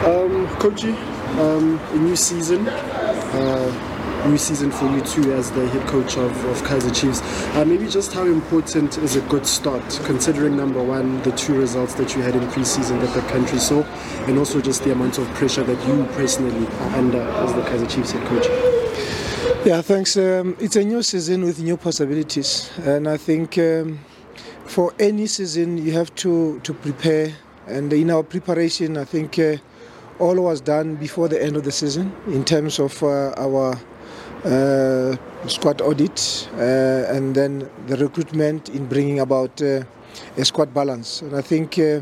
Um, um, a new season. Uh, new season for you too as the head coach of, of Kaizer Chiefs. Uh, maybe just how important is a good start, considering number one, the two results that you had in preseason that the country saw, and also just the amount of pressure that you personally are under as the Kaizer Chiefs head coach. Yeah, thanks. Um, it's a new season with new possibilities, and I think um, for any season you have to to prepare. And in our preparation, I think uh, all was done before the end of the season in terms of uh, our uh, squad audit uh, and then the recruitment in bringing about uh, a squad balance. And I think uh,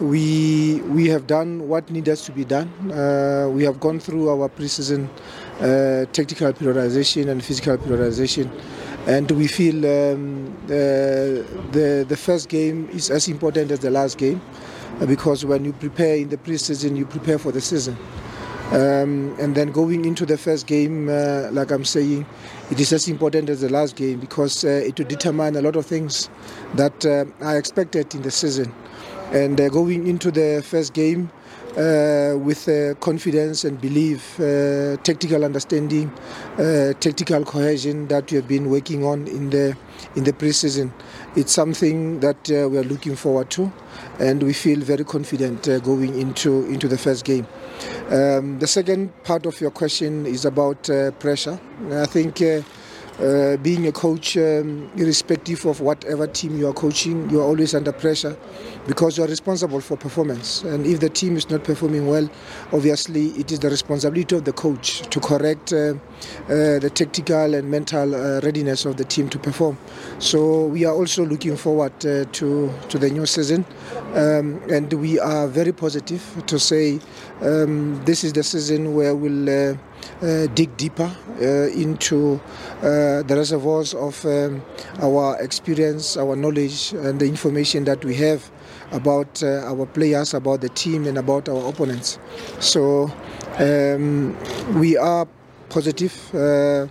we we have done what needs to be done. Uh, we have gone through our preseason tactical periodization and physical periodization. And we feel um, the the first game is as important as the last game, because when you prepare in the preseason, you prepare for the season. Um, and then going into the first game, uh, like I'm saying, it is as important as the last game because uh, it will determine a lot of things that uh, expected in the season. And uh, going into the first game uh, with uh, confidence and belief, tactical understanding, tactical cohesion that we have been working on in the in the preseason, it's something that we are looking forward to, and we feel very confident going into into the first game. Um, the second part of your question is about uh, pressure. I think uh, uh, being a coach, um, irrespective of whatever team you are coaching, you are always under pressure because you are responsible for performance. And if the team is not performing well, obviously it is the responsibility of the coach to correct uh, uh, the tactical and mental uh, readiness of the team to perform. So we are also looking forward uh, to to the new season, um, and we are very positive to say um, this is the season where we'll uh, uh, dig deeper into the reservoirs of um, our experience, our knowledge, and the information that we have about uh, our players, about the team, and about our opponents. So um, we are positive. Uh,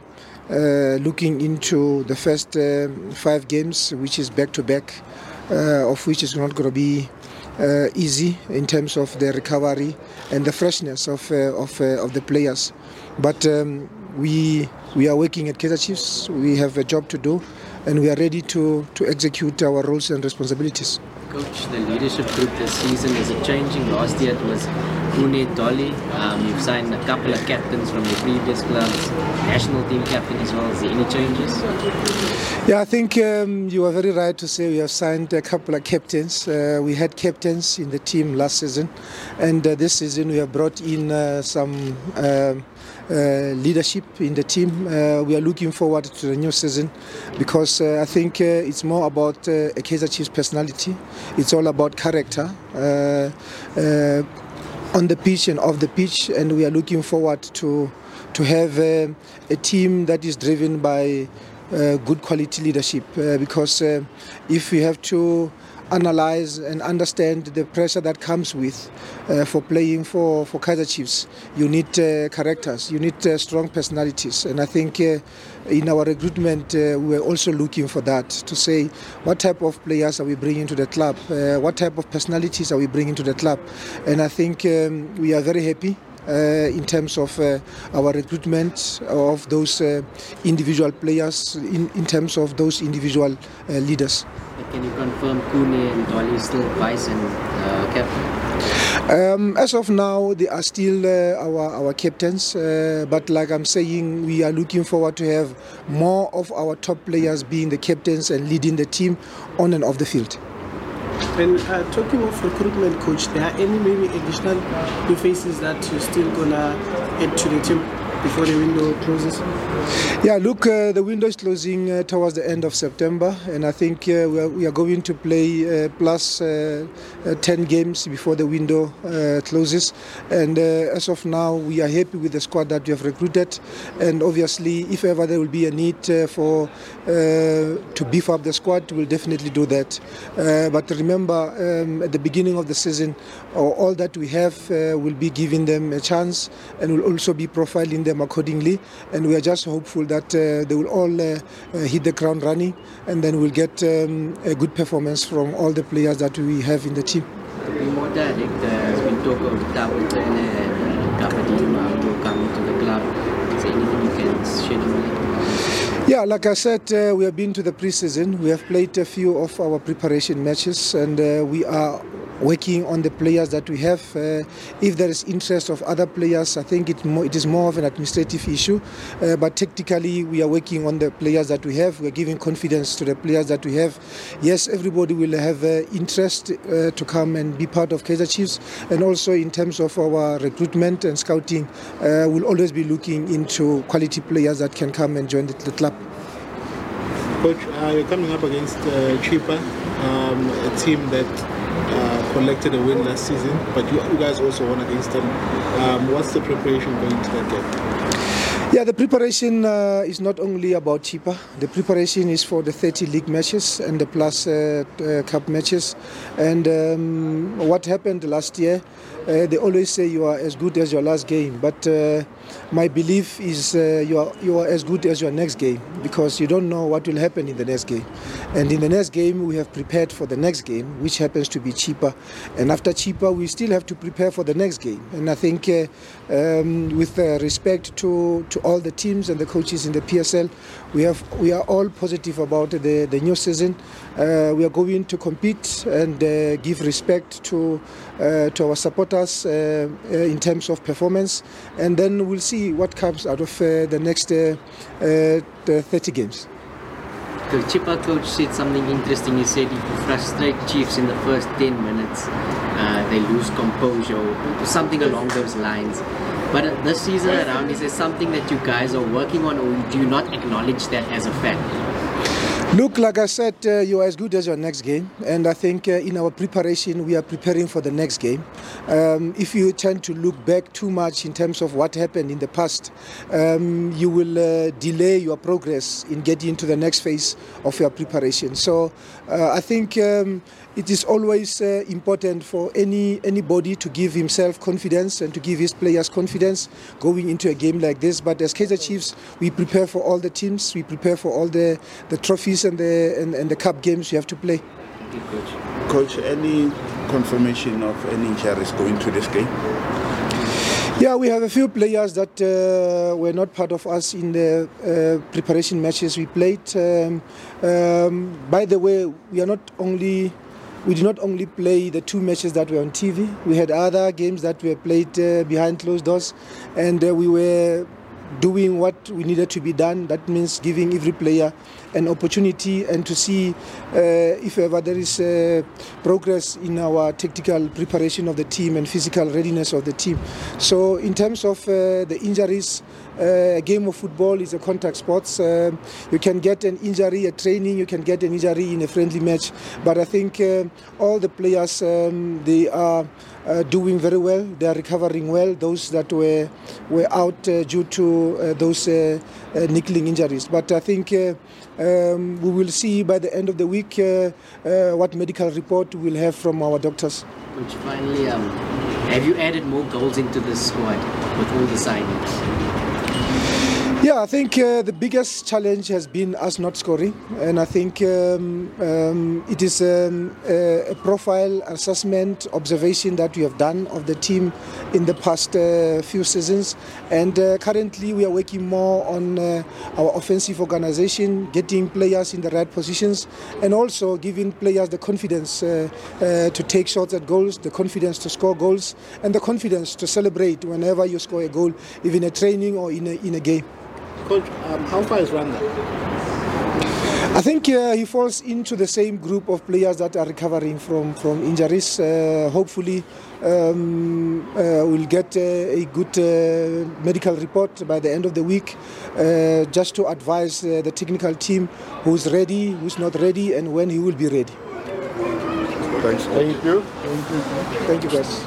uh, looking into the first uh, five games, which is back to back, of which is not going to be uh, easy in terms of the recovery and the freshness of uh, of, uh, of the players. But um, we we are working at Kaizer Chiefs. We have a job to do, and we are ready to to execute our roles and responsibilities. Coach, the leadership group this season is it changing? Last year it was Khune Dolly. Um, you've signed a couple of captains from your previous clubs, national team captain as well. Is there any changes? Yeah, I think um, you are very right to say we have signed a couple of captains. Uh, we had captains in the team last season, and uh, this season we have brought in uh, some. Um, uh, leadership in the team. Uh, we are looking forward to the new season because uh, I think uh, it's more about uh, a Kaizer Chiefs personality. It's all about character on the pitch and off the pitch, and we are looking forward to to have uh, a team that is driven by uh, good quality leadership. Uh, because if we have to analyze and understand the pressure that comes with uh, for playing for, for Kaizer Chiefs. You need uh, characters, you need uh, strong personalities. And I think uh, in our recruitment, uh, we're also looking for that to say what type of players are we bringing to the club, uh, what type of personalities are we bringing to the club. And I think um, we are very happy in terms of uh, our recruitment of those uh, individual players, in, in terms of those individual leaders. Can you confirm Khune and Dolly still vice and uh, captain? Um, as of now, they are still uh, our, our captains, uh, but like I'm saying, we are looking forward to have more of our top players being the captains and leading the team on and off the field. And uh, talking of recruitment, coach, there are any maybe additional new faces that you're still gonna add to the team? Before the window closes? Yeah, look, uh, the window is closing uh, towards the end of September, and I think uh, we, are, we, are, going to play uh, plus, uh, uh, 10 games before the window closes. And as of now, we are happy with the squad that we have recruited. And obviously, if ever there will be a need for to beef up the squad, we'll definitely do that. but remember, um, at the beginning of the season, all that we have will be giving them a chance and will also be profiling them them accordingly. And we are just hopeful that uh, they will all uh, uh, hit the ground running and then we'll get um, a good performance from all the players that we have in the team. More direct, been talk of and Gabadima will come to the club. Is there anything you can shed on that? Yeah, like I said, uh, we have been to the preseason. We have played a few of our preparation matches, and uh, we are working on the players that we have. Uh, if there is interest of other players, I think it, it is more of an administrative issue. Uh, but technically, we are working on the players that we have. We are giving confidence to the players that we have. Yes, everybody will have uh, interest uh, to come and be part of Kaizer Chiefs, and also in terms of our recruitment and scouting, uh, we'll always be looking into quality players that can come and join the, the club. Coach, uh, you're coming up against Chippa, um, a team that uh, collected a win last season, but you, you guys also won against them. Um, what's the preparation going into that game? Yeah, the preparation uh, is not only about Chippa. The preparation is for the 30 league matches and the plus uh, uh, cup matches. And um, what happened last year, uh, they always say you are as good as your last game. But uh, my belief is uh, you, are, you are as good as your next game because you don't know what will happen in the next game. And in the next game, we have prepared for the next game, which happens to be Chippa. And after Chippa, we still have to prepare for the next game. And I think, um, with respect to, to all the teams and the coaches in the PSL, we have we are all positive about the, the new season. Uh, we are going to compete and uh, give respect to uh, to our supporters uh, uh, in terms of performance, and then we'll see what comes out of uh, the next uh, uh, the 30 games. The Chippa coach said something interesting. He said if you frustrate Chiefs in the first 10 minutes, they lose composure something along those lines. But this season around, is there something that you guys are working on or do you not acknowledge that as a fact? Look, like I said, uh, you are as good as your next game, and I think uh, in our preparation we are preparing for the next game. Um, if you tend to look back too much in terms of what happened in the past, um, you will uh, delay your progress in getting into the next phase of your preparation. So uh, I think. Um, it is always uh, important for any anybody to give himself confidence and to give his players confidence going into a game like this. But as Kaizer Chiefs, we prepare for all the teams, we prepare for all the, the trophies and the and, and the cup games you have to play. Coach. Coach, any confirmation of any injuries going to this game? Yeah, we have a few players that uh, were not part of us in the uh, preparation matches we played. Um, um, by the way, we are not only we did not only play the two matches that were on TV. We had other games that were played uh, behind closed doors, and uh, we were doing what we needed to be done. That means giving every player an opportunity and to see uh, if ever there is uh, progress in our tactical preparation of the team and physical readiness of the team. So, in terms of uh, the injuries, uh, a game of football is a contact sport. You can get an injury at training, you can get an injury in a friendly match. But I think uh, all the players um, they are uh, doing very well. They are recovering well. Those that were were out due to uh, those uh, uh, niggling injuries. But I think um, we will see by the end of the week what medical report we'll have from our doctors. Coach, finally, um, have you added more goals into this squad with all the signings? Yeah, I think uh, the biggest challenge has been us not scoring, and I think um, um, it is um, a, profile assessment observation that we have done of the team in the past uh, few seasons, and uh, currently we are working more on uh, our offensive organization, getting players in the right positions, and also giving players the confidence uh, uh, to take shots at goals, the confidence to score goals, and the confidence to celebrate whenever you score a goal, even in a training or in a, in a game. Coach, um, how far is Randa? I think uh, he falls into the same group of players that are recovering from, from injuries. Uh, hopefully, um, uh, we'll get uh, a good uh, medical report by the end of the week uh, just to advise uh, the technical team who's ready, who's not ready, and when he will be ready. Thanks. Thank you. Thank you, guys.